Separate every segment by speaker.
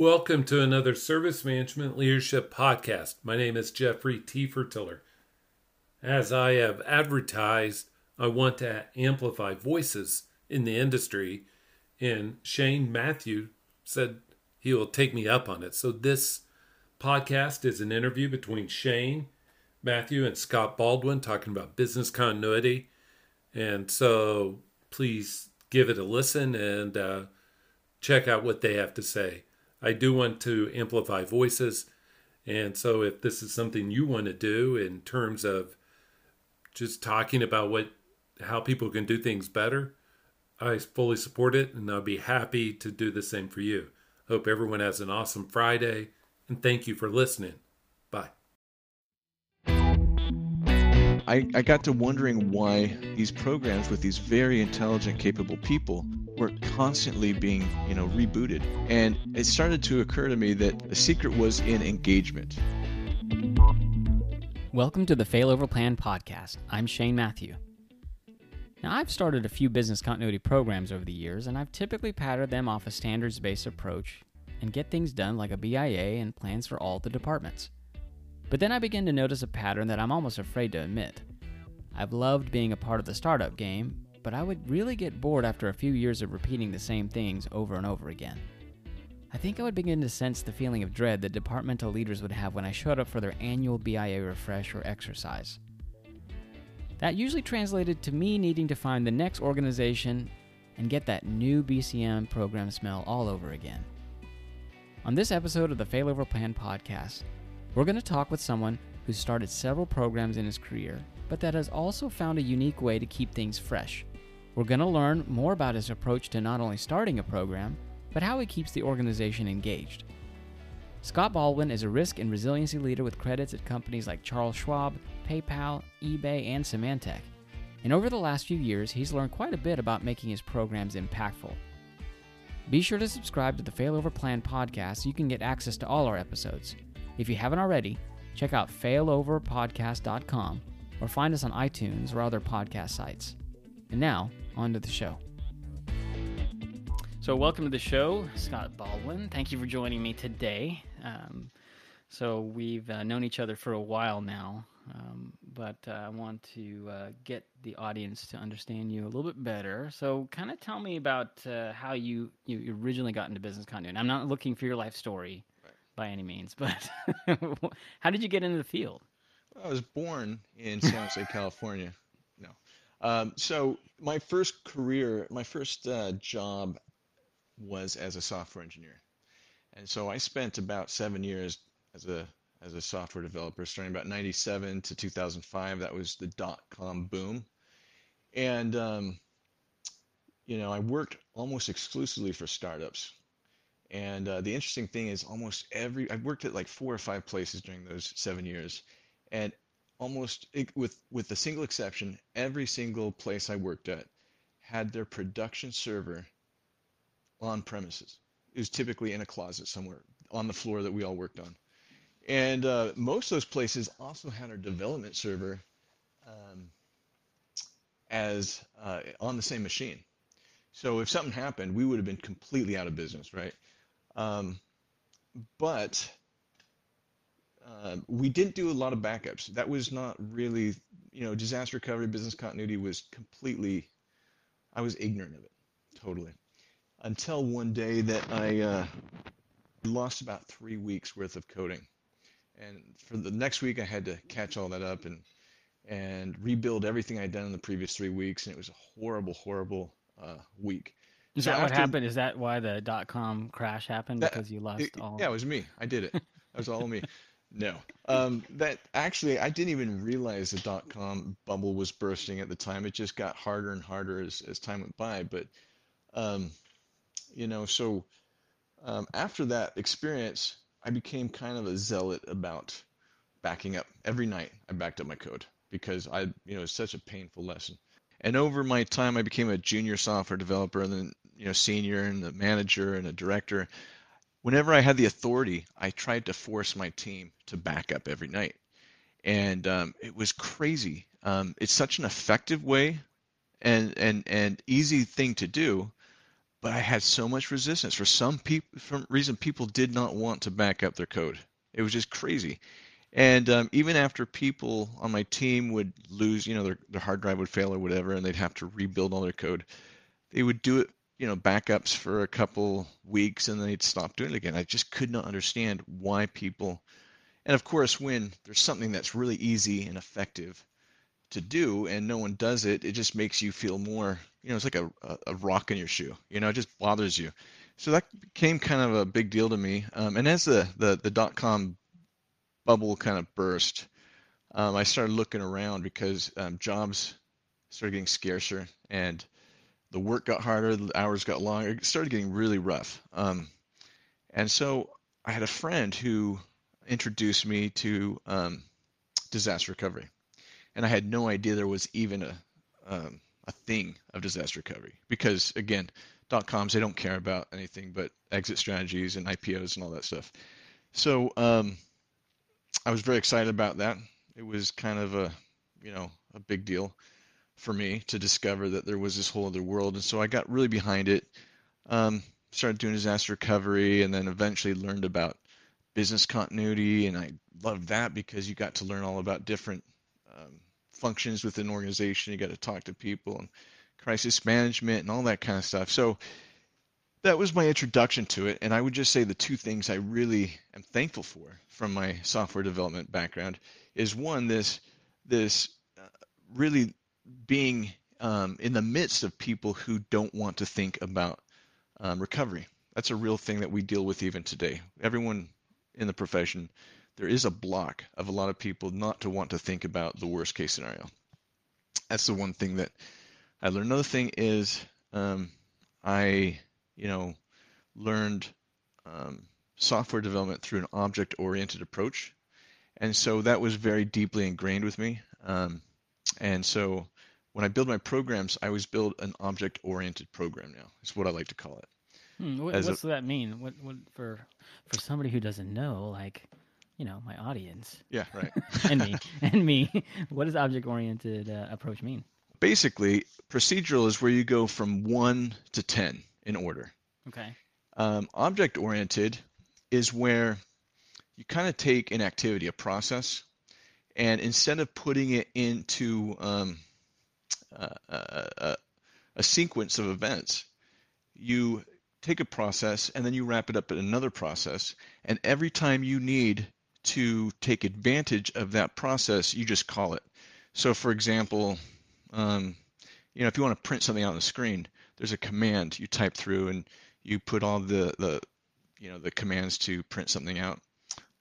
Speaker 1: Welcome to another Service Management Leadership Podcast. My name is Jeffrey Tefertiller. As I have advertised, I want to amplify voices in the industry, and Shane Matthew said he will take me up on it. So, this podcast is an interview between Shane Matthew and Scott Baldwin talking about business continuity. And so, please give it a listen and uh, check out what they have to say. I do want to amplify voices. And so, if this is something you want to do in terms of just talking about what how people can do things better, I fully support it, and I'll be happy to do the same for you. Hope everyone has an awesome Friday, and thank you for listening.
Speaker 2: I, I got to wondering why these programs with these very intelligent, capable people were constantly being, you know, rebooted. And it started to occur to me that the secret was in engagement.
Speaker 3: Welcome to the Failover Plan podcast. I'm Shane Matthew. Now, I've started a few business continuity programs over the years, and I've typically patterned them off a standards based approach and get things done like a BIA and plans for all the departments. But then I begin to notice a pattern that I'm almost afraid to admit. I've loved being a part of the startup game, but I would really get bored after a few years of repeating the same things over and over again. I think I would begin to sense the feeling of dread that departmental leaders would have when I showed up for their annual BIA refresh or exercise. That usually translated to me needing to find the next organization and get that new BCM program smell all over again. On this episode of the Failover Plan podcast, we're going to talk with someone who's started several programs in his career, but that has also found a unique way to keep things fresh. We're going to learn more about his approach to not only starting a program, but how he keeps the organization engaged. Scott Baldwin is a risk and resiliency leader with credits at companies like Charles Schwab, PayPal, eBay, and Symantec. And over the last few years, he's learned quite a bit about making his programs impactful. Be sure to subscribe to the Failover Plan podcast so you can get access to all our episodes. If you haven't already, check out failoverpodcast.com or find us on iTunes or other podcast sites. And now, on to the show. So, welcome to the show, Scott Baldwin. Thank you for joining me today. Um, so, we've uh, known each other for a while now, um, but uh, I want to uh, get the audience to understand you a little bit better. So, kind of tell me about uh, how you, you originally got into business continuity. I'm not looking for your life story. By any means, but how did you get into the field?
Speaker 2: I was born in San Jose, California. No. Um, so my first career, my first uh, job was as a software engineer. And so I spent about seven years as a as a software developer, starting about 97 to 2005. That was the dot com boom. And, um, you know, I worked almost exclusively for startups. And uh, the interesting thing is, almost every, I've worked at like four or five places during those seven years. And almost, with, with a single exception, every single place I worked at had their production server on premises. It was typically in a closet somewhere on the floor that we all worked on. And uh, most of those places also had our development server um, as uh, on the same machine. So if something happened, we would have been completely out of business, right? Um, but uh, we didn't do a lot of backups. That was not really, you know, disaster recovery, business continuity was completely, I was ignorant of it, totally until one day that I uh, lost about three weeks worth of coding, and for the next week I had to catch all that up and and rebuild everything I'd done in the previous three weeks, and it was a horrible, horrible uh, week.
Speaker 3: Is so that what happened? Is that why the dot com crash happened?
Speaker 2: That,
Speaker 3: because you lost
Speaker 2: it,
Speaker 3: all?
Speaker 2: Yeah, it was me. I did it. That was all me. No, um, that actually I didn't even realize the dot com bubble was bursting at the time. It just got harder and harder as as time went by. But um, you know, so um, after that experience, I became kind of a zealot about backing up. Every night, I backed up my code because I, you know, it's such a painful lesson. And over my time, I became a junior software developer, and then you know, senior and a manager and a director. Whenever I had the authority, I tried to force my team to back up every night, and um, it was crazy. Um, it's such an effective way and and and easy thing to do but I had so much resistance. For some people, for reason, people did not want to back up their code. It was just crazy. And um, even after people on my team would lose, you know, their, their hard drive would fail or whatever, and they'd have to rebuild all their code, they would do it, you know, backups for a couple weeks and then they'd stop doing it again. I just could not understand why people, and of course, when there's something that's really easy and effective to do and no one does it, it just makes you feel more, you know, it's like a, a rock in your shoe, you know, it just bothers you. So that became kind of a big deal to me. Um, and as the, the, the dot com bubble kind of burst, um, I started looking around because um, jobs started getting scarcer and the work got harder, the hours got longer. It started getting really rough. Um, and so I had a friend who introduced me to um, disaster recovery, and I had no idea there was even a um, a thing of disaster recovery because again, dot coms they don't care about anything but exit strategies and IPOs and all that stuff. So um, I was very excited about that. It was kind of a, you know, a big deal for me to discover that there was this whole other world, and so I got really behind it. Um, started doing disaster recovery, and then eventually learned about business continuity, and I loved that because you got to learn all about different um, functions within an organization. You got to talk to people and crisis management and all that kind of stuff. So that was my introduction to it. And I would just say the two things I really am thankful for from my software development background is one, this, this uh, really being um, in the midst of people who don't want to think about um, recovery. That's a real thing that we deal with even today. Everyone in the profession, there is a block of a lot of people not to want to think about the worst case scenario. That's the one thing that I learned. Another thing is um, I you know, learned um, software development through an object-oriented approach, and so that was very deeply ingrained with me. Um, and so when I build my programs, I always build an object-oriented program now. Is what I like to call it.
Speaker 3: Hmm, what, what's a, that mean? What, what for for somebody who doesn't know, like you know, my audience.
Speaker 2: Yeah, right.
Speaker 3: and me, and me. What does object-oriented uh, approach mean?
Speaker 2: Basically, procedural is where you go from one to ten in order.
Speaker 3: Okay.
Speaker 2: Um, object oriented is where you kind of take an activity, a process, and instead of putting it into um, a, a, sequence of events, you take a process and then you wrap it up in another process. And every time you need to take advantage of that process, you just call it. So, for example, um, you know, if you want to print something out on the screen, there's a command you type through and you put all the the you know the commands to print something out.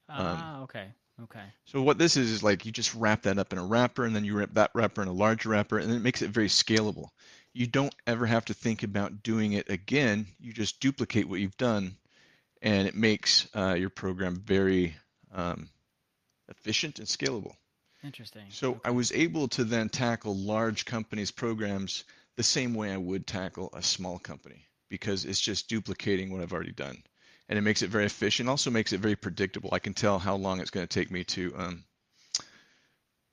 Speaker 3: Ah, um, okay. Okay.
Speaker 2: So what this is is like you just wrap that up in a wrapper and then you wrap that wrapper in a large wrapper and it makes it very scalable. You don't ever have to think about doing it again. You just duplicate what you've done and it makes uh, your program very um, efficient and scalable.
Speaker 3: Interesting.
Speaker 2: So okay. I was able to then tackle large companies' programs the same way I would tackle a small company because it's just duplicating what I've already done. And it makes it very efficient, also makes it very predictable. I can tell how long it's going to take me to um,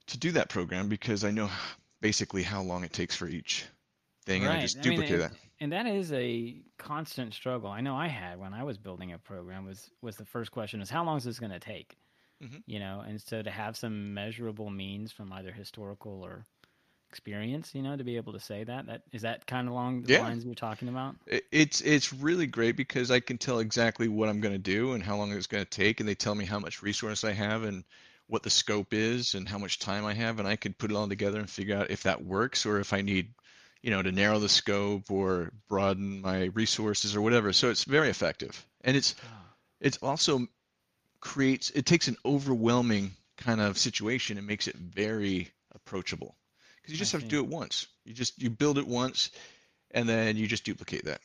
Speaker 2: to do that program because I know basically how long it takes for each thing, right. and I just duplicate I mean,
Speaker 3: that. And that is a constant struggle. I know I had when I was building a program. Was was the first question is how long is this going to take? Mm-hmm. You know, and so to have some measurable means from either historical or experience, you know, to be able to say that. That is that kind of along the yeah. lines you're talking about.
Speaker 2: It's it's really great because I can tell exactly what I'm going to do and how long it's going to take, and they tell me how much resource I have and what the scope is and how much time I have, and I can put it all together and figure out if that works or if I need, you know, to narrow the scope or broaden my resources or whatever. So it's very effective, and it's ah. it's also creates it takes an overwhelming kind of situation and makes it very approachable because you just I have see. to do it once. You just you build it once, and then you just duplicate that.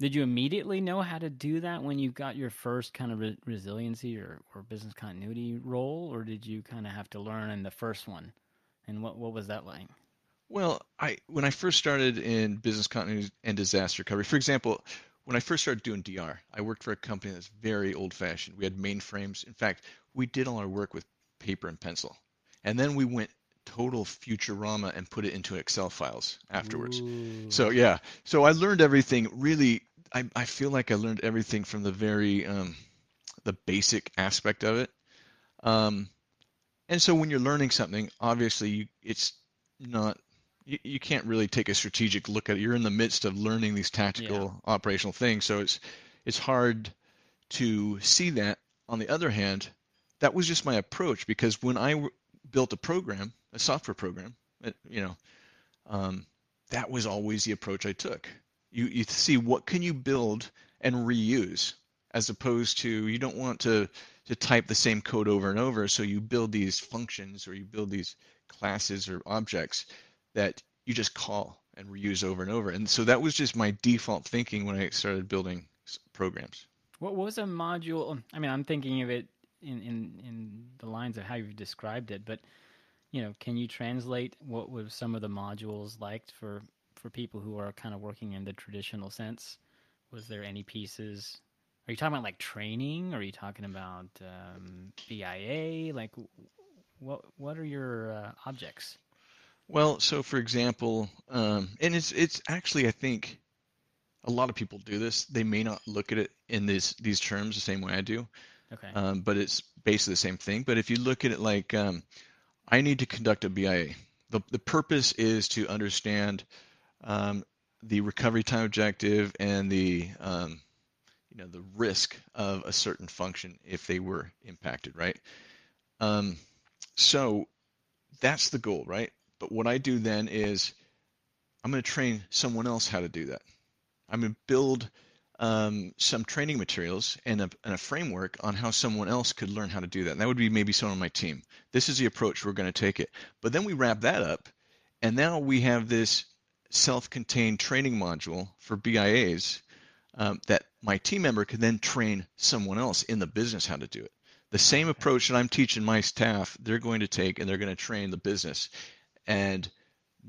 Speaker 3: Did you immediately know how to do that when you got your first kind of re- resiliency or, or business continuity role, or did you kind of have to learn in the first one? And what what was that like?
Speaker 2: Well, I when I first started in business continuity and disaster recovery, for example, when I first started doing DR, I worked for a company that's very old fashioned. We had mainframes. In fact, we did all our work with paper and pencil. And then we went total Futurama and put it into Excel files afterwards.
Speaker 3: Ooh.
Speaker 2: So yeah, so I learned everything really. I, I feel like I learned everything from the very um, the basic aspect of it. Um, and so when you're learning something, obviously you, it's not you, you can't really take a strategic look at it. You're in the midst of learning these tactical operational things, so it's it's hard to see that. On the other hand, that was just my approach because when I w- built a program, a software program, it, you know, um, that was always the approach I took. You you see what can you build and reuse, as opposed to you don't want to to type the same code over and over. So you build these functions or you build these classes or objects that you just call and reuse over and over. And so that was just my default thinking when I started building programs.
Speaker 3: What was a module? I mean, I'm thinking of it in, in, in the lines of how you've described it, but you know, can you translate what was some of the modules like for for people who are kind of working in the traditional sense? Was there any pieces? Are you talking about like training? Or are you talking about um, BIA? Like, what what are your uh, objects?
Speaker 2: Well, so for example, um, and it's it's actually I think a lot of people do this. They may not look at it in these these terms the same way I do,
Speaker 3: Okay.
Speaker 2: um, but it's basically the same thing. But if you look at it like um, I need to conduct a BIA, the the purpose is to understand um, the recovery time objective and the um, you know the risk of a certain function if they were impacted, right? Um, so that's the goal, right? But what I do then is I'm going to train someone else how to do that. I'm going to build um, some training materials and a, and a framework on how someone else could learn how to do that. And that would be maybe someone on my team. This is the approach we're going to take it. But then we wrap that up, and now we have this self-contained training module for BIAs um, that my team member can then train someone else in the business how to do it. The same approach that I'm teaching my staff, they're going to take and they're going to train the business. And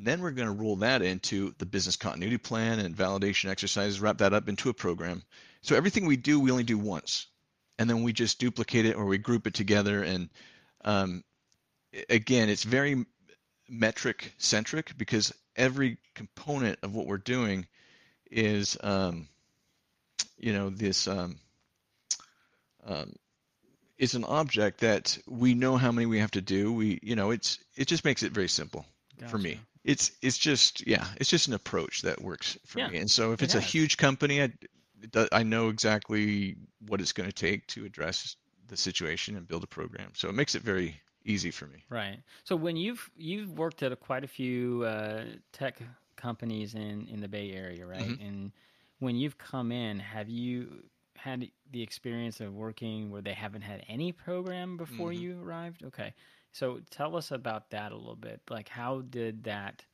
Speaker 2: then we're going to roll that into the business continuity plan and validation exercises, wrap that up into a program. So everything we do, we only do once. And then we just duplicate it or we group it together. And um, again, it's very metric centric because every component of what we're doing is, um, you know, this um, um, is an object that we know how many we have to do. We, you know, it's it just makes it very simple for me. It's it's just yeah, it's just an approach that works for
Speaker 3: Yeah,
Speaker 2: me. And so if
Speaker 3: it
Speaker 2: it's a huge company, I I know exactly what it's going to take to address the situation and build a program. So it makes it very easy for me.
Speaker 3: Right. So when you've you've worked at a, quite a few uh, tech companies in in the Bay Area, right?
Speaker 2: Mhm.
Speaker 3: And when you've come in, have you had the experience of working where they haven't had any program before
Speaker 2: Mhm.
Speaker 3: you arrived? Okay. So tell us about that a little bit. Like how did that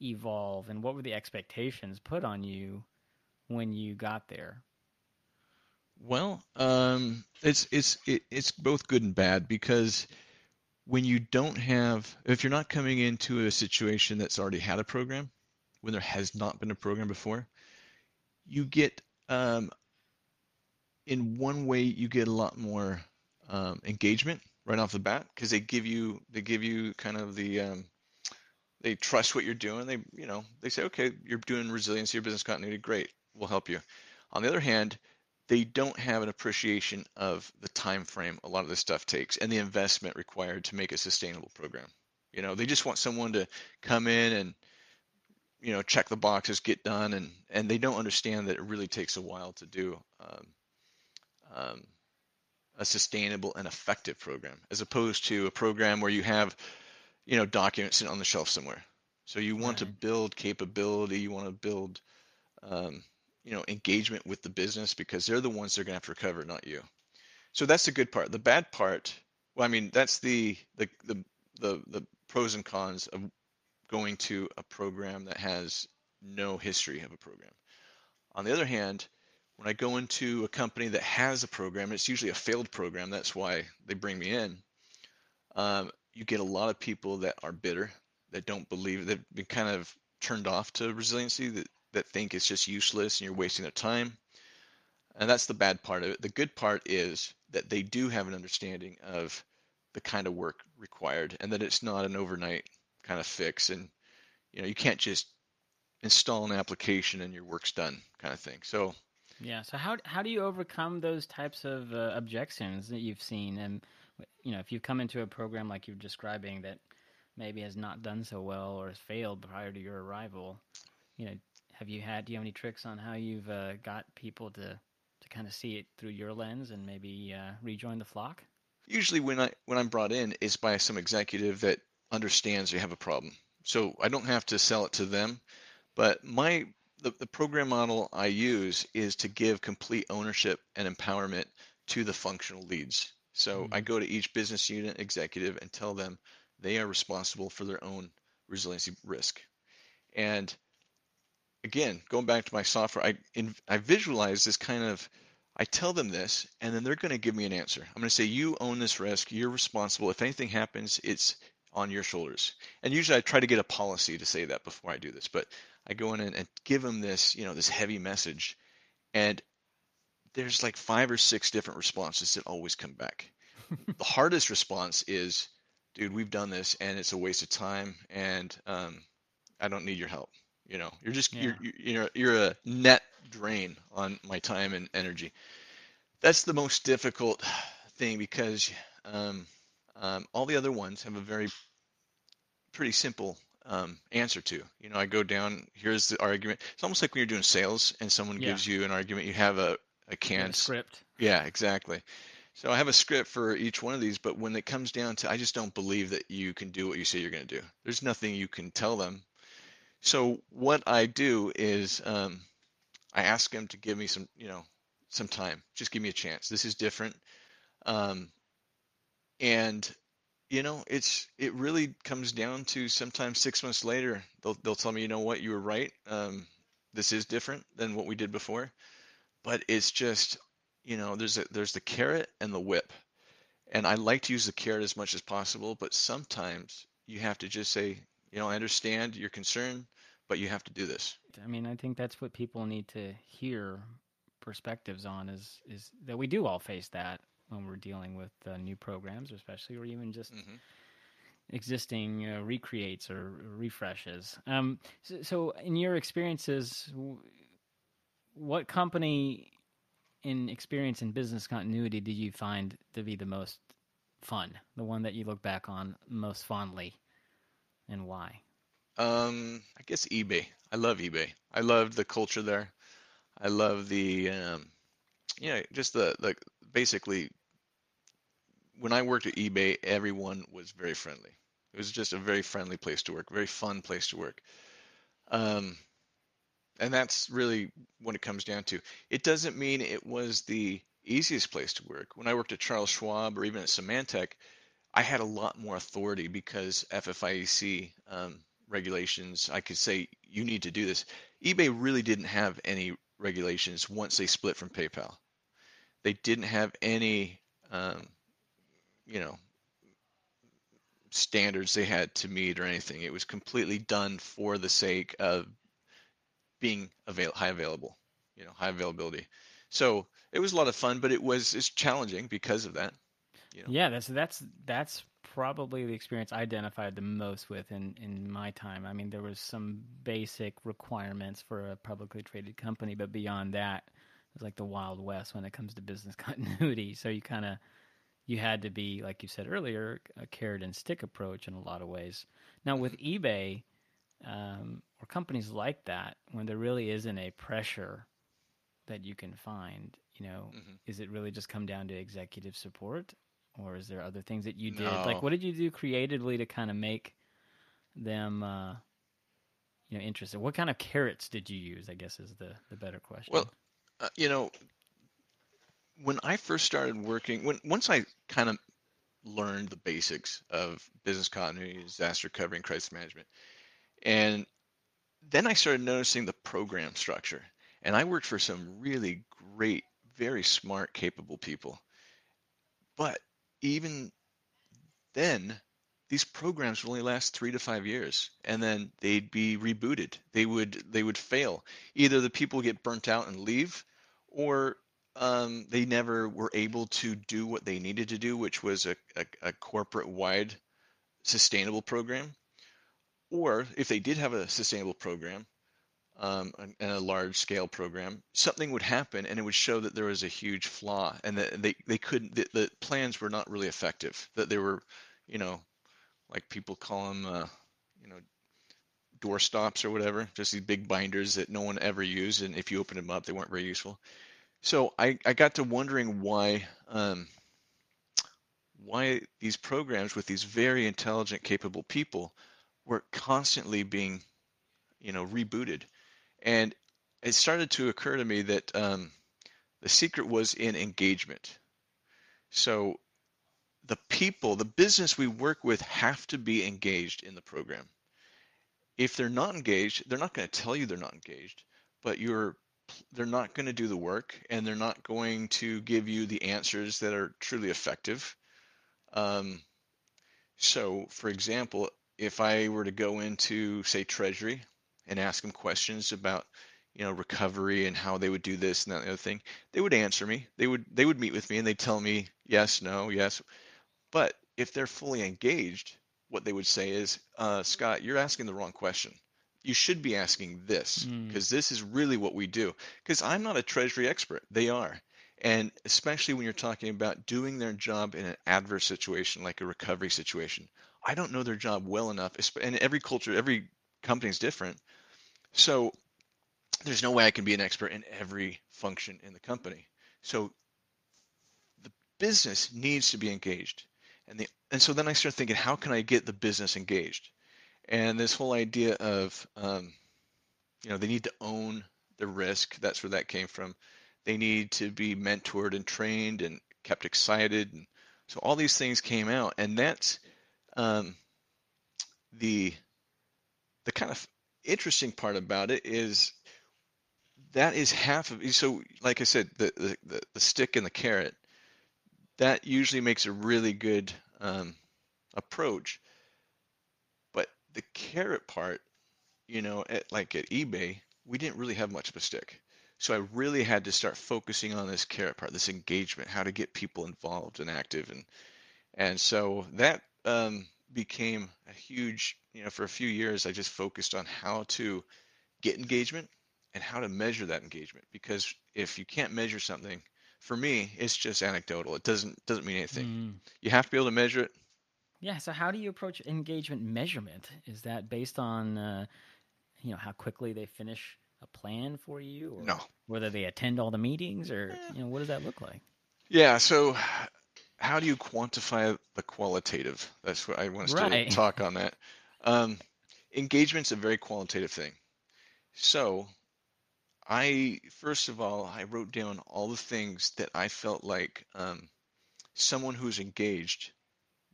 Speaker 3: evolve and what were the expectations put on you when you got there?
Speaker 2: Well, um, it's it's it, it's both good and bad because when you don't have, if you're not coming into a situation that's already had a program, when there has not been a program before, you get, um, in one way, you get a lot more um, engagement right off the bat because they give you they give you kind of the um, they trust what you're doing. They you know they say, okay, you're doing resiliency or business continuity, great, we'll help you. On the other hand, they don't have an appreciation of the time frame a lot of this stuff takes and the investment required to make a sustainable program. You know, they just want someone to come in and you know check the boxes, get done, and and they don't understand that it really takes a while to do um, um, a sustainable and effective program, as opposed to a program where you have you know documents sitting on the shelf somewhere. So you want to build capability, you want to build um, you know engagement with the business because they're the ones that are going to have to recover, not you. So that's the good part. The bad part, well, I mean, that's the the the the, the pros and cons of going to a program that has no history of a program. On the other hand, when I go into a company that has a program, it's usually a failed program. That's why they bring me in. Um, you get a lot of people that are bitter, that don't believe, they've been kind of turned off to resiliency, that, that think it's just useless and you're wasting their time. And that's the bad part of it. The good part is that they do have an understanding of the kind of work required and that it's not an overnight kind of fix, and you know you can't just install an application and your work's done kind of thing. So
Speaker 3: yeah. So how how do you overcome those types of uh, objections that you've seen? And you know, if you've come into a program like you're describing that maybe has not done so well or has failed prior to your arrival, you know, have you had? Do you have any tricks on how you've uh, got people to to kind of see it through your lens and maybe uh, rejoin the flock?
Speaker 2: Usually, when I when I'm brought in, is by some executive that understands you have a problem. So I don't have to sell it to them, but my the, the program model I use is to give complete ownership and empowerment to the functional leads. So mm-hmm. I go to each business unit executive and tell them they are responsible for their own resiliency risk. And again, going back to my software, I in, I visualize this kind of I tell them this, and then they're going to give me an answer. I'm going to say, "You own this risk. You're responsible. If anything happens, it's on your shoulders." And usually, I try to get a policy to say that before I do this. But I go in and, and give them this, you know, this heavy message, and there's like five or six different responses that always come back. the hardest response is, "Dude, we've done this, and it's a waste of time, and um, I don't need your help." You know, you're just yeah. you're you're you're a net drain on my time and energy. That's the most difficult thing because um, um, all the other ones have a very pretty simple um, answer to. You know, I go down. Here's the argument. It's almost like when you're doing sales and someone yeah. gives you an argument. You have a a canned
Speaker 3: a script.
Speaker 2: Yeah, exactly. So I have a script for each one of these, but when it comes down to, I just don't believe that you can do what you say you're going to do. There's nothing you can tell them. So what I do is um, I ask them to give me some, you know, some time. Just give me a chance. This is different. Um, and you know, it's it really comes down to sometimes six months later they'll they'll tell me, you know what, you were right. Um, this is different than what we did before, but it's just you know there's a, there's the carrot and the whip, and I like to use the carrot as much as possible, but sometimes you have to just say, you know, I understand your concern, but you have to do this.
Speaker 3: I mean, I think that's what people need to hear perspectives on is is that we do all face that when we're dealing with uh, new programs, especially, or even just mm-hmm. existing uh, recreates or refreshes. Um, so, so, in your experiences, what company in experience in business continuity did you find to be the most fun? The one that you look back on most fondly, and why?
Speaker 2: Um, I guess eBay. I love eBay. I love the culture there. I love the, um, you know, just the the basically when I worked at eBay, everyone was very friendly. It was just a very friendly place to work, very fun place to work. Um, and that's really what it comes down to. It doesn't mean it was the easiest place to work. When I worked at Charles Schwab or even at Symantec, I had a lot more authority because FFIEC um, regulations. I could say you need to do this. eBay really didn't have any regulations once they split from PayPal. They didn't have any um, you know standards they had to meet or anything. It was completely done for the sake of being avail- high available, you know, high availability. So it was a lot of fun, but it was it's challenging because of that.
Speaker 3: You know? Yeah, that's that's that's probably the experience I identified the most with in in my time. I mean, there was some basic requirements for a publicly traded company, but beyond that, it was like the wild west when it comes to business continuity. So you kind of you had to be, like you said earlier, a carrot and stick approach in a lot of ways. Now, with eBay um, or companies like that, when there really isn't a pressure that you can find, you know, mm-hmm. is it really just come down to executive support, or is there other things that you did? No. Like, what did you do creatively to kind of make them, uh, you know, interested? What kind of carrots did you use? I guess is the the better question.
Speaker 2: Well, uh, you know, when I first started working, when once I kind of learned the basics of business continuity, disaster recovery, and crisis management, and then I started noticing the program structure. And I worked for some really great, very smart, capable people. But even then, these programs would only last three to five years, and then they'd be rebooted. They would they would fail. Either the people get burnt out and leave, or um, they never were able to do what they needed to do, which was a, a, a corporate wide sustainable program, or if they did have a sustainable program um, and a large scale program, something would happen and it would show that there was a huge flaw and that they, they couldn't, the, the plans were not really effective, that they were, you know, like people call them, uh, you know, door stops or whatever, just these big binders that no one ever used. And if you opened them up, they weren't very useful. So I, I got to wondering why, um, why these programs with these very intelligent, capable people were constantly being, you know, rebooted. And it started to occur to me that um, the secret was in engagement. So the people, the business we work with have to be engaged in the program. If they're not engaged, they're not going to tell you they're not engaged, but you're they're not going to do the work and they're not going to give you the answers that are truly effective. Um, so, for example, if I were to go into, say, Treasury and ask them questions about, you know, recovery and how they would do this and that other thing, they would answer me. They would they would meet with me and they'd tell me yes, no, yes. But if they're fully engaged, what they would say is, uh, Scott, you're asking the wrong question. You should be asking this because mm. this is really what we do. Because I'm not a treasury expert; they are. And especially when you're talking about doing their job in an adverse situation like a recovery situation, I don't know their job well enough. And every culture, every company is different. So there's no way I can be an expert in every function in the company. So the business needs to be engaged. And the and so then I start thinking, how can I get the business engaged? And this whole idea of um, you know, they need to own the risk. That's where that came from. They need to be mentored and trained and kept excited. And so all these things came out, and that's um, the the kind of interesting part about it is that is half of so like i said the, the the stick and the carrot that usually makes a really good um, approach the carrot part you know at like at ebay we didn't really have much of a stick so I really had to start focusing on this carrot part, this engagement, how to get people involved and active, and and so that um, became a huge. You know, for a few years, I just focused on how to get engagement and how to measure that engagement. Because if you can't measure something, for me, it's just anecdotal. It doesn't doesn't mean anything. Mm. You have to be able to measure it.
Speaker 3: Yeah. So how do you approach engagement measurement? Is that based on uh, you know how quickly they finish a plan for you, or
Speaker 2: no.
Speaker 3: whether they attend all the meetings, or you know, what does that look like?
Speaker 2: Yeah. So, how do you quantify the qualitative? That's what I want right. to talk on that. Um, engagement's a very qualitative thing. So, I first of all, I wrote down all the things that I felt like um, someone who's engaged,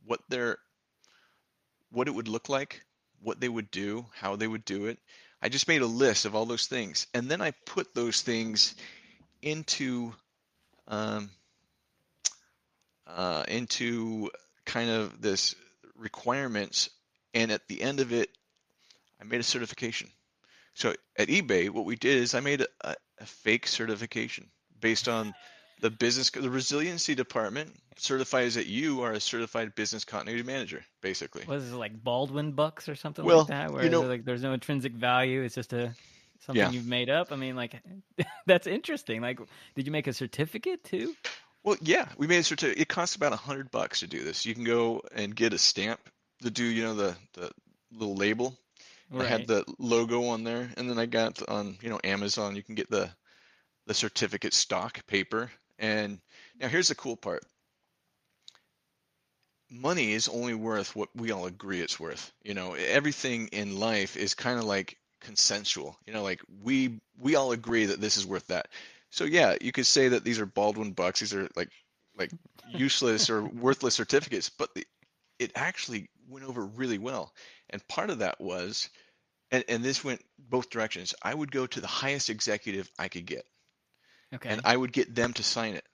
Speaker 2: what their, what it would look like, what they would do, how they would do it, I just made a list of all those things, and then I put those things into um, uh, into kind of this requirements, and at the end of it, I made a certification. So at eBay, what we did is I made a, a fake certification based on the business, the resiliency department certifies that you are a certified business continuity manager, basically.
Speaker 3: Was it like Baldwin bucks or something
Speaker 2: well,
Speaker 3: like that? Where
Speaker 2: you know,
Speaker 3: like there's no intrinsic value; it's just a something yeah. you've made up. I mean, like that's interesting. Like, did you make a certificate too?
Speaker 2: Well, yeah, we made a certificate. It costs about a hundred bucks to do this. You can go and get a stamp to do, you know, the the little label. Right. I had the logo on there, and then I got on, you know, Amazon. You can get the the certificate stock paper and now here's the cool part. Money is only worth what we all agree it's worth. You know, everything in life is kind of like consensual. You know, like we we all agree that this is worth that. So yeah, you could say that these are Baldwin bucks. These are like like useless or worthless certificates, but the, it actually went over really well. And part of that was, and, and this went both directions. I would go to the highest executive I could get.
Speaker 3: Okay.
Speaker 2: And I would get them to sign it.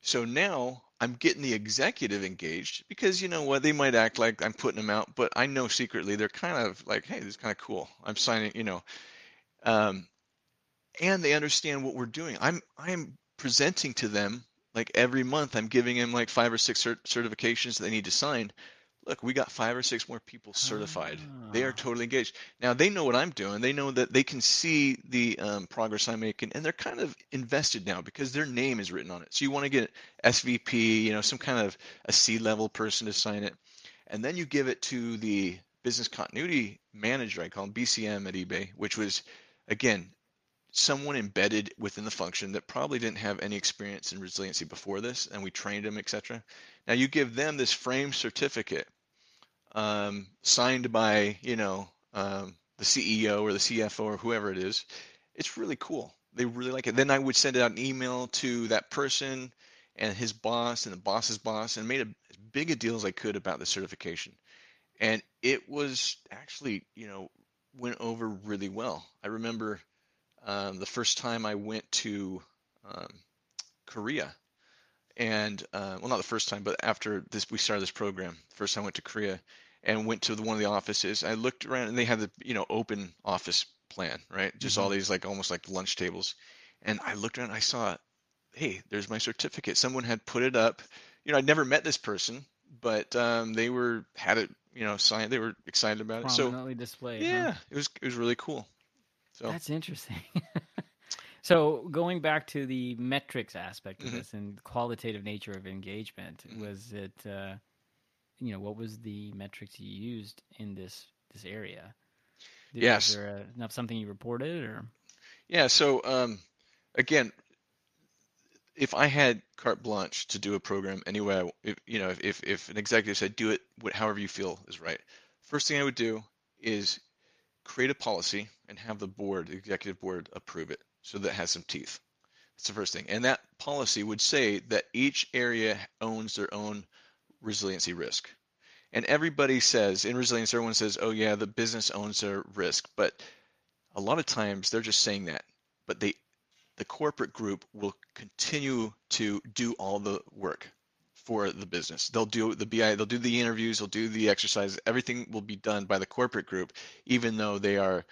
Speaker 2: So now I'm getting the executive engaged because you know what? They might act like I'm putting them out, but I know secretly they're kind of like, hey, this is kind of cool. I'm signing, you know. Um, and they understand what we're doing. I'm I'm presenting to them like every month. I'm giving them like five or six cert- certifications they need to sign. Look, we got five or six more people certified. They are
Speaker 3: Ah.
Speaker 2: totally engaged. Now they know what I'm doing. They know that they can see the um, progress I'm making, and they're kind of invested now because their name is written on it. So you want to get SVP, you know, some kind of a C-level person to sign it, and then you give it to the business continuity manager. I call him BCM at eBay, which was, again, someone embedded within the function that probably didn't have any experience in resiliency before this, and we trained them, etc. Now you give them this frame certificate um, signed by, you know, um, the CEO or the CFO or whoever it is. It's really cool. They really like it. Then I would send out an email to that person and his boss and the boss's boss and made a, as big a deal as I could about the certification. And it was actually, you know, went over really well. I remember um, the first time I went to um, Korea, and uh, well, not the first time, but after this, we started this program. First time I went to Korea and went to the, one of the offices. I looked around, and they had the you know open office plan, right? Just all
Speaker 3: Mhm.
Speaker 2: these like almost like lunch tables. And I looked around, and I saw, hey, there's my certificate. Someone had put it up. You know, I'd never met this person, but um, they were had it, you know, signed. They were excited about it. So
Speaker 3: Prominently displayed. huh?
Speaker 2: yeah, it was it was really cool. So
Speaker 3: That's interesting. so going back to the metrics aspect of
Speaker 2: Mhm.
Speaker 3: this and qualitative nature of engagement,
Speaker 2: Mhm.
Speaker 3: was it uh, you know what was the metrics you used in this this area? Did,
Speaker 2: Yes.
Speaker 3: Was there a, not something you reported or?
Speaker 2: Yeah, so um, again, if I had carte blanche to do a program anyway, I- if, you know, if, if, an executive said do it however you feel is right, first thing I would do is create a policy and have the board, the executive board, approve it so that it has some teeth. That's the first thing. And that policy would say that each area owns their own resiliency risk. And everybody says in resilience, everyone says, oh, yeah, the business owns their risk. But a lot of times they're just saying that, but they the corporate group will continue to do all the work for the business. They'll do the BI, they'll do the interviews, they'll do the exercise. Everything will be done by the corporate group, even though they are,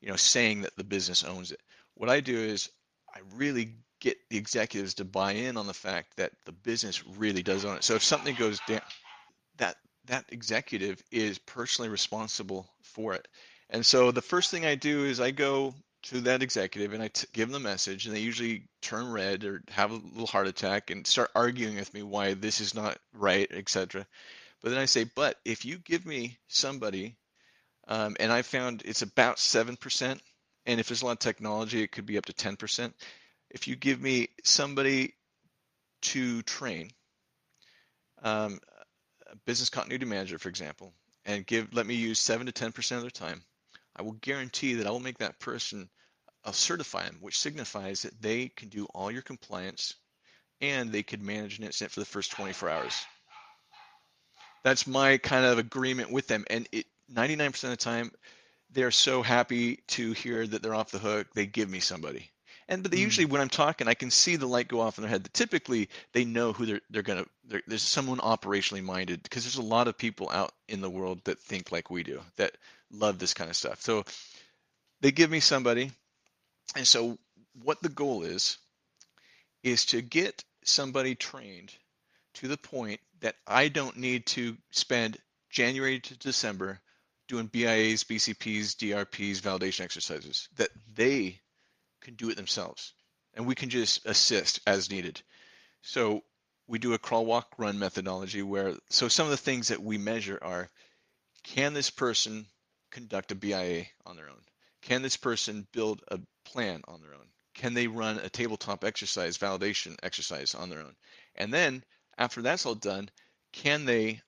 Speaker 2: you know, saying that the business owns it. What I do is I really get the executives to buy in on the fact that the business really does own it. So if something goes down, that that executive is personally responsible for it. And so the first thing I do is I go to that executive and I t- give them the message, and they usually turn red or have a little heart attack and start arguing with me why this is not right, etc. But then I say, but if you give me somebody, um, and I found it's about seven percent, and if there's a lot of technology, it could be up to ten percent. If you give me somebody to train, um, a business continuity manager, for example, and give let me use seven to ten percent of their time, I will guarantee that I will make that person, I'll certify them, which signifies that they can do all your compliance and they could manage an incident for the first 24 hours. That's my kind of agreement with them. And it 99% of the time, they're so happy to hear that they're off the hook, they give me somebody. And but they
Speaker 3: Mm.
Speaker 2: usually, when I'm talking, I can see the light go off in their head. Typically, they know who they're they're gonna. They're, there's someone operationally minded because there's a lot of people out in the world that think like we do that love this kind of stuff. So they give me somebody, and so what the goal is is to get somebody trained to the point that I don't need to spend January to December doing BIAs, BCPs, DRPs, validation exercises. That they can do it themselves, and we can just assist as needed. So we do a crawl, walk, run methodology where so some of the things that we measure are can this person conduct a BIA on their own? Can this person build a plan on their own? Can they run a tabletop exercise, validation exercise on their own? And then after that's all done, can they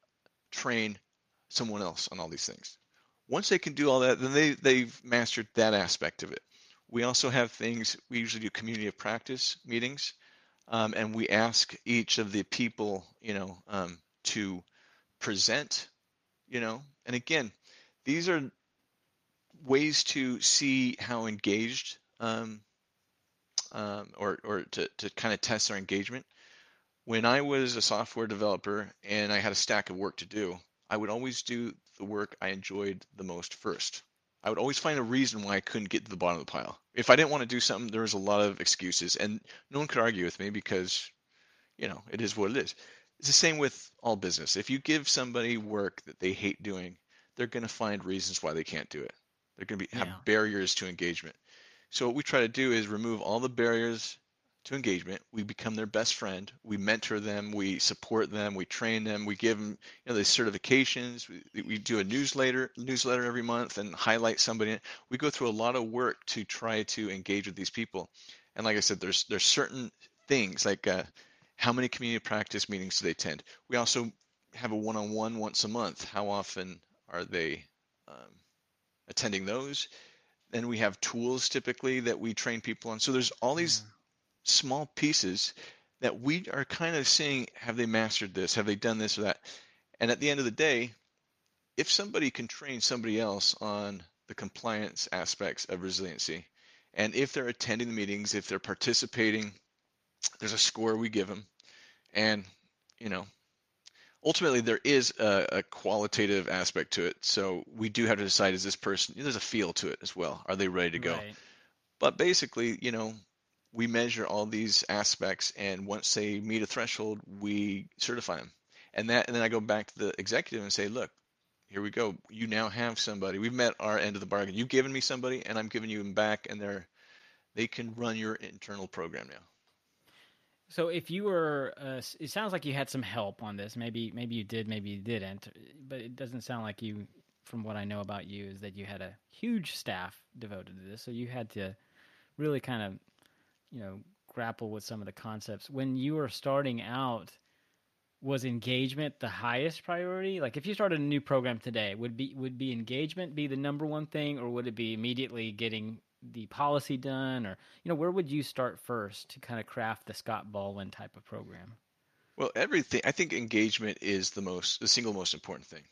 Speaker 2: train someone else on all these things? Once they can do all that, then they, they've mastered that aspect of it. We also have things, we usually do community of practice meetings, um, and we ask each of the people, you know, um, to present, you know, and again, these are ways to see how engaged um, um, or, or to, to kind of test their engagement. When I was a software developer and I had a stack of work to do, I would always do the work I enjoyed the most first. I would always find a reason why I couldn't get to the bottom of the pile. If I didn't want to do something, there was a lot of excuses, and no one could argue with me because, you know, it is what it is. it's the same with all business. If you give somebody work that they hate doing, they're going to find reasons why they can't do it. They're going to be, have
Speaker 3: Yeah.
Speaker 2: barriers to engagement. So what we try to do is remove all the barriers to engagement. We become their best friend. We mentor them. We support them. We train them. We give them, you know, the certifications. We, we do a newsletter newsletter every month and highlight somebody. We go through a lot of work to try to engage with these people. And like I said, there's there's certain things like uh, how many community practice meetings do they attend. We also have a one-on-one once a month. How often are they um, attending those? Then we have tools typically that we train people on. So there's all these small pieces that we are kind of seeing have they mastered this? Have they done this or that? And at the end of the day if somebody can train somebody else on the compliance aspects of resiliency and if they're attending the meetings if they're participating there's a score we give them and you know ultimately there is a, a qualitative aspect to it so we do have to decide is this person there's a feel to it as well. Are they ready to go?
Speaker 3: Right.
Speaker 2: but basically, you know, we measure all these aspects, and once they meet a threshold, we certify them. And that, and then I go back to the executive and say, look, here we go. You now have somebody. We've met our end of the bargain. You've given me somebody, and I'm giving you them back, and they're they can run your internal program now.
Speaker 3: So if you were, uh, it sounds like you had some help on this. Maybe maybe you did, maybe you didn't. But it doesn't sound like you, from what I know about you, is that you had a huge staff devoted to this. So you had to really kind of, you know, grapple with some of the concepts. When you were starting out, was engagement the highest priority? Like if you started a new program today, would be would be engagement be the number one thing, or would it be immediately getting the policy done, or you know, where would you start first to kind of craft the Scott Baldwin type of program?
Speaker 2: Well, everything. I think engagement is the most, the single most important thing.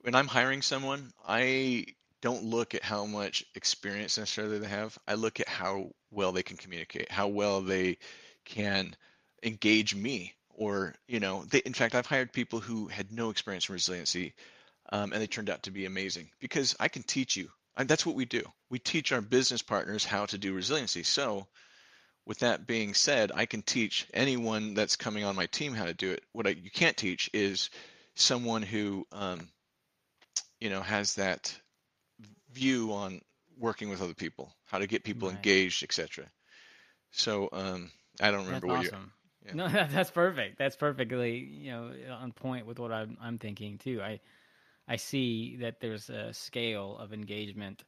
Speaker 2: When I'm hiring someone, I don't look at how much experience necessarily they have. I look at how well they can communicate, how well they can engage me, or you know, they. In fact, I've hired people who had no experience in resiliency, um, and they turned out to be amazing because I can teach you. And that's what we do. We teach our business partners how to do resiliency. So with that being said, I can teach anyone that's coming on my team how to do it. What I, you can't teach is someone who, um, you know, has that view on working with other people, how to get people
Speaker 3: Right.
Speaker 2: engaged, etc. So um, I don't remember
Speaker 3: That's
Speaker 2: what
Speaker 3: awesome.
Speaker 2: yeah.
Speaker 3: No, that's perfect. That's perfectly you know on point with what I'm I'm thinking too. I I see that there's a scale of engagement,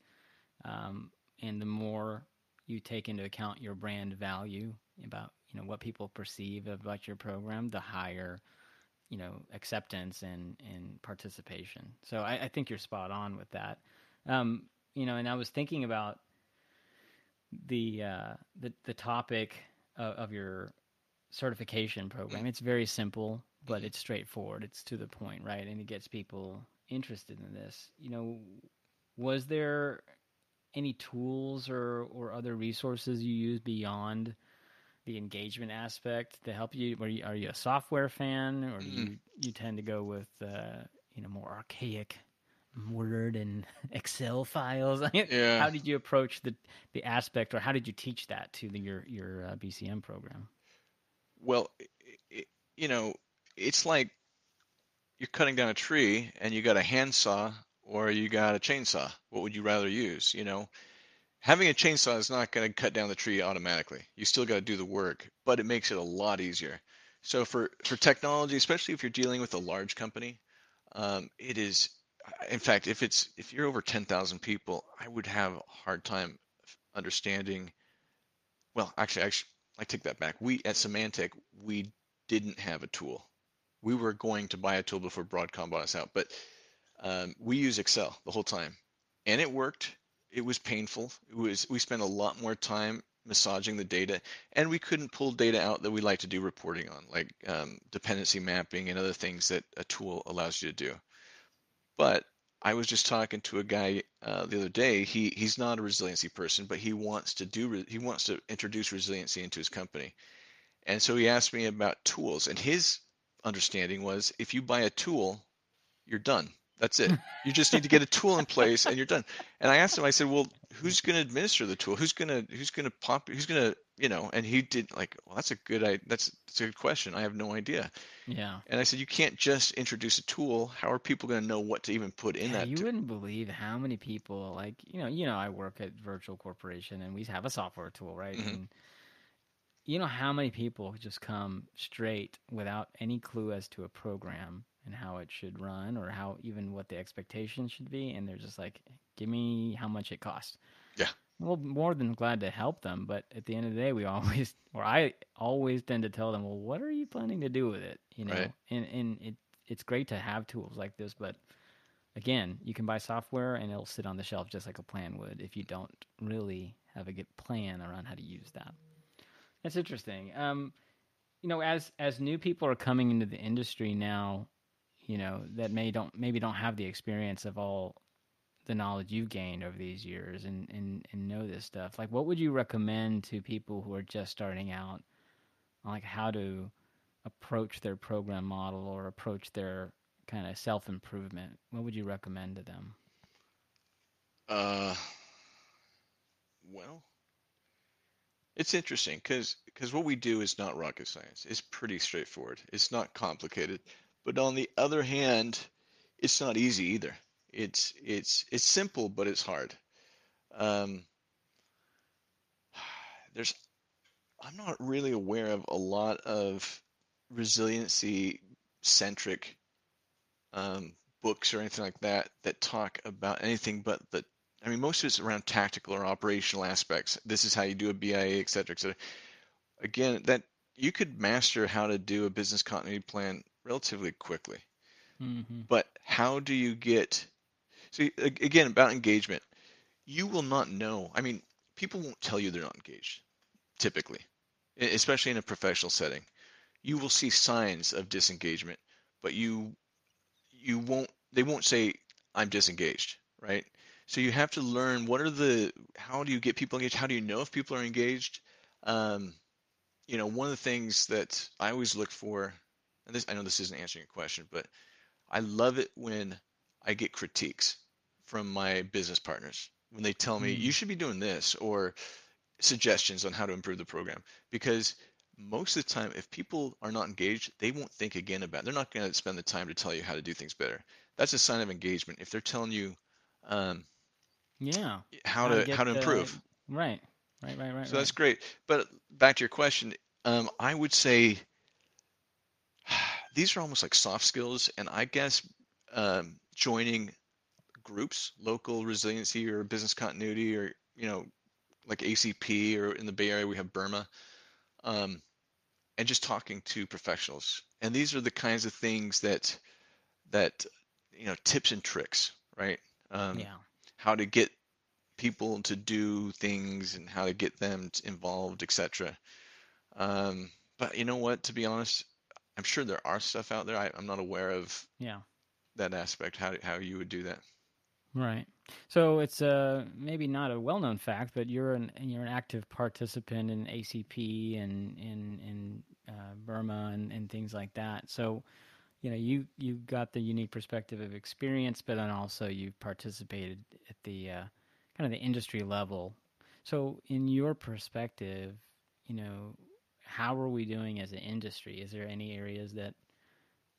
Speaker 3: um, and the more you take into account your brand value about you know what people perceive about your program, the higher you know acceptance and and participation. So I, I think you're spot on with that. Um, you know, and I was thinking about the uh, the the topic of, of your certification program. It's very simple, but it's straightforward. It's to the point, right? And it gets people interested in this. You know, was there any tools or or other resources you use beyond the engagement aspect to help you? Are you, are you a software fan, or do you you tend to go with uh, you know more archaic Word and Excel files?
Speaker 2: Yeah.
Speaker 3: How did you approach the the aspect, or how did you teach that to the, your your uh, BCM program?
Speaker 2: Well, i i you know, it's like you're cutting down a tree and you got a handsaw or you got a chainsaw. What would you rather use? You know, having a chainsaw is not going to cut down the tree automatically. You still got to do the work, but it makes it a lot easier. So for for technology, especially if you're dealing with a large company, um, it is. In fact, if it's if you're over 10,000 people, I would have a hard time understanding. Well, actually, actually, I take that back. We at Symantec, we didn't have a tool. We were going to buy a tool before Broadcom bought us out, but um, we use Excel the whole time, and it worked. It was painful. It was we spent a lot more time massaging the data, and we couldn't pull data out that we like to do reporting on, like um, dependency mapping and other things that a tool allows you to do. But I was just talking to a guy uh, the other day. He he's not a resiliency person, but he wants to do re- he wants to introduce resiliency into his company. And so he asked me about tools, and his understanding was if you buy a tool, you're done. That's it. You just need to get a tool in place and you're done. And I asked him, I said, well, who's going to administer the tool? Who's going to, who's going to pop, who's going to, you know, and he did like, well, that's a good, I, that's, that's a good question. I have no idea.
Speaker 3: Yeah.
Speaker 2: And I said, you can't just introduce a tool. How are people going to know what to even put in
Speaker 3: Yeah,
Speaker 2: that?
Speaker 3: you
Speaker 2: tool?
Speaker 3: wouldn't believe how many people like you know you know I work at Virtual Corporation and we have a software tool right
Speaker 2: Mhm.
Speaker 3: and you know how many people just come straight without any clue as to a program and how it should run or how even what the expectation should be and they're just like give me how much it costs
Speaker 2: Yeah.
Speaker 3: well more than glad to help them but at the end of the day we always or I always tend to tell them well what are you planning to do with it you know
Speaker 2: Right.
Speaker 3: and and it it's great to have tools like this but again, you can buy software and it'll sit on the shelf just like a plan would if you don't really have a good plan around how to use that. That's interesting. Um, you know, as as new people are coming into the industry now, you know, that may don't maybe don't have the experience of all the knowledge you've gained over these years and, and, and know this stuff. Like what would you recommend to people who are just starting out like how to approach their program model or approach their kind of self improvement? What would you recommend to them?
Speaker 2: Uh, well, it's interesting because because what we do is not rocket science. It's pretty straightforward. It's not complicated. But on the other hand, it's not easy either. It's it's it's simple, but it's hard. Um, there's I'm not really aware of a lot of resiliency centric um, books or anything like that that talk about anything but the I mean, most of it's around tactical or operational aspects. This is how you do a BIA, et cetera, et cetera. Again, that you could master how to do a business continuity plan relatively quickly.
Speaker 3: Mm-hmm.
Speaker 2: But how do you get, see, again, about engagement, you will not know. I mean, people won't tell you they're not engaged, typically, especially in a professional setting. You will see signs of disengagement, but you you won't they won't say I'm disengaged, right? So you have to learn what are the how do you get people engaged? How do you know if people are engaged? Um, you know, one of the things that I always look for, and this I know this isn't answering your question, but I love it when I get critiques from my business partners when they tell me
Speaker 3: Mm.
Speaker 2: you should be doing this or suggestions on how to improve the program because most of the time if people are not engaged they won't think again about it. they're not going to spend the time to tell you how to do things better that's a sign of engagement if they're telling you um,
Speaker 3: Yeah.
Speaker 2: how to
Speaker 3: get
Speaker 2: how to
Speaker 3: the-
Speaker 2: improve
Speaker 3: Right. Right. Right. Right.
Speaker 2: so that's great but back to your question um, i would say these are almost like soft skills and i guess um, joining groups local resiliency or business continuity or you know like acp or in the bay area we have BARMA um, and just talking to professionals and these are the kinds of things that that you know tips and tricks right um,
Speaker 3: yeah.
Speaker 2: how to get people to do things and how to get them involved, etc. Um, but you know what? To be honest, I'm sure there are stuff out there. I, I'm not aware of
Speaker 3: Yeah.
Speaker 2: that aspect. How how you would do that?
Speaker 3: Right. So it's uh, maybe not a well-known fact, but you're an you're an active participant in ACP and in in uh, BARMA and, and things like that. So you know you you got the unique perspective of experience, but then also you've participated at the uh, kind of the industry level. So in your perspective, you know, how are we doing as an industry? Is there any areas that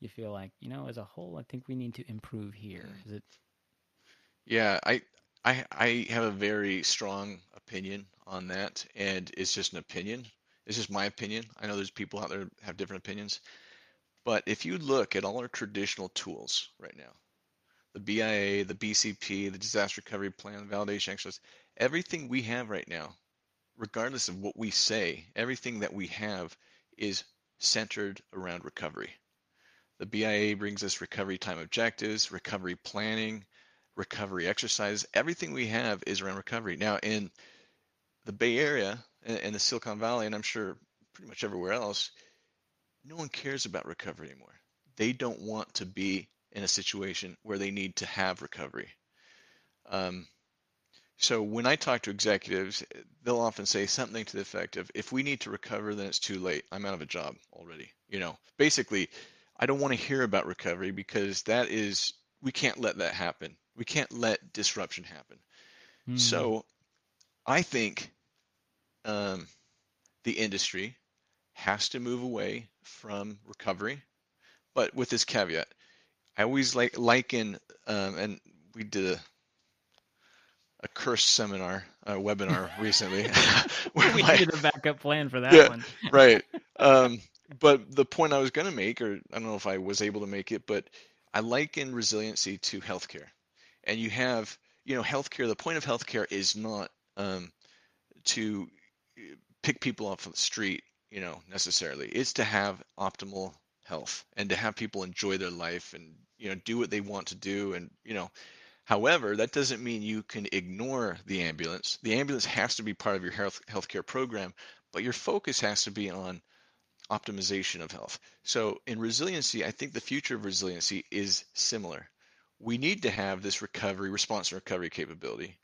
Speaker 3: you feel like you know as a whole, I think we need to improve here? Hmm. Is it
Speaker 2: Yeah, I I I have a very strong opinion on that, and it's just an opinion. It's just my opinion. I know there's people out there have different opinions, but if you look at all our traditional tools right now, the BIA, the BCP, the disaster recovery plan, validation exercise, everything we have right now, regardless of what we say, everything that we have is centered around recovery. The BIA brings us recovery time objectives, recovery planning, recovery exercise. Everything we have is around recovery. Now, in the Bay Area and, and the Silicon Valley, and I'm sure pretty much everywhere else, no one cares about recovery anymore. They don't want to be in a situation where they need to have recovery. Um, so when I talk to executives, they'll often say something to the effect of, "If we need to recover, then it's too late. I'm out of a job already." You know, basically, I don't want to hear about recovery because that is we can't let that happen. We can't let disruption happen.
Speaker 3: Mm.
Speaker 2: So I think um, the industry has to move away from recovery, but with this caveat, I always like liken, um, and we did a a curse seminar, a webinar recently. where
Speaker 3: we
Speaker 2: my-
Speaker 3: needed a backup plan for that
Speaker 2: Yeah.
Speaker 3: one.
Speaker 2: right. Um, but the point I was going to make, or I don't know if I was able to make it, but I liken resiliency to healthcare. And you have, you know, healthcare, the point of healthcare is not um, to uh, pick people off of the street, you know, necessarily. It's to have optimal health and to have people enjoy their life and, you know, do what they want to do. And, you know, however, that doesn't mean you can ignore the ambulance. The ambulance has to be part of your health healthcare program, but your focus has to be on optimization of health. So in resiliency, I think the future of resiliency is similar. We need to have this recovery, response and recovery capability,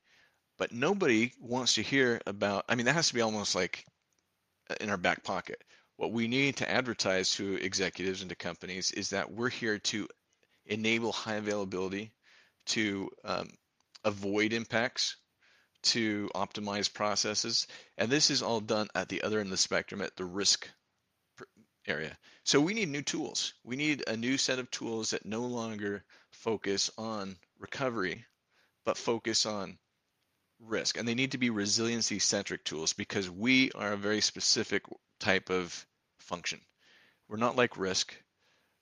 Speaker 2: but nobody wants to hear about, I mean, that has to be almost like uh, in our back pocket. What we need to advertise to executives and to companies is that we're here to enable high availability, to um, avoid impacts, to optimize processes. And this is all done at the other end of the spectrum at the risk area. So we need new tools. We need a new set of tools that no longer focus on recovery, but focus on risk. And they need to be resiliency centric tools because we are a very specific type of function. We're not like risk.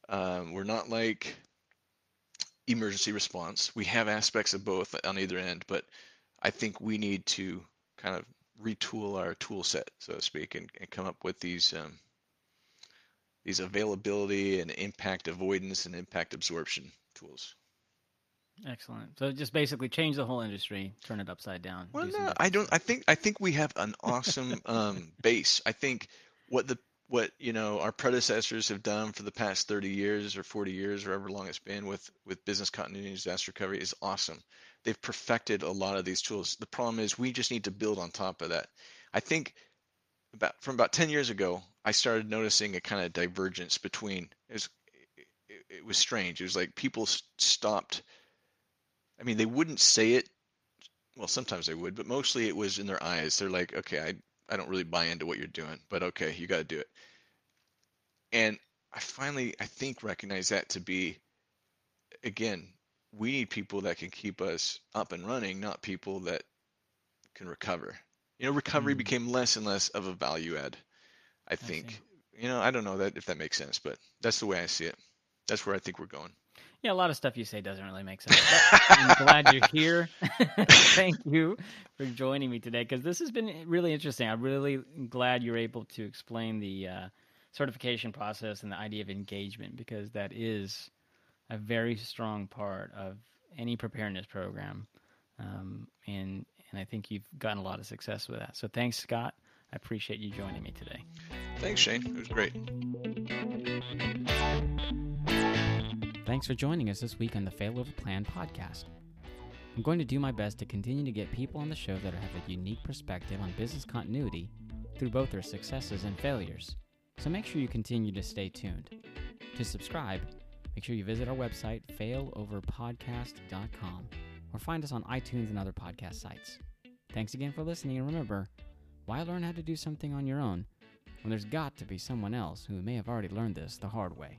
Speaker 2: Um, we're not like emergency response. We have aspects of both on either end, but I think we need to kind of retool our tool set, so to speak, and, and come up with these um, these availability and impact avoidance and impact absorption tools.
Speaker 3: Excellent. So just basically change the whole industry, turn it upside down.
Speaker 2: Well,
Speaker 3: do
Speaker 2: no, I don't.
Speaker 3: stuff.
Speaker 2: I think I think we have an awesome um, base. I think what the what you know our predecessors have done for the past 30 years or 40 years or however long it's been with with business continuity and disaster recovery is awesome. They've perfected a lot of these tools. The problem is we just need to build on top of that. I think about from about 10 years ago, I started noticing a kind of divergence between it was it, it was strange. It was like people stopped. I mean, they wouldn't say it well, sometimes they would, but mostly it was in their eyes. They're like, okay, I, I don't really buy into what you're doing, but okay, you got to do it. And I finally, I think, recognize that to be, again, we need people that can keep us up and running, not people that can recover. You know, recovery
Speaker 3: Mhm.
Speaker 2: became less and less of a value add. I
Speaker 3: see.
Speaker 2: think. You know, I don't know that if that makes sense, but that's the way I see it. That's where I think we're going.
Speaker 3: Yeah, a lot of stuff you say doesn't really make sense. I'm glad you're here. Thank you for joining me today because this has been really interesting. I'm really glad you're able to explain the uh, certification process and the idea of engagement because that is a very strong part of any preparedness program. Um, and and I think you've gotten a lot of success with that. So thanks, Scott. I appreciate you joining me today.
Speaker 2: Thanks, Shane. It was great.
Speaker 3: Thanks for joining us this week on the Failover Plan podcast. I'm going to do my best to continue to get people on the show that have a unique perspective on business continuity through both their successes and failures. So make sure you continue to stay tuned. To subscribe, make sure you visit our website, failoverpodcast.com, or find us on iTunes and other podcast sites. Thanks again for listening, and remember, why learn how to do something on your own when there's got to be someone else who may have already learned this the hard way?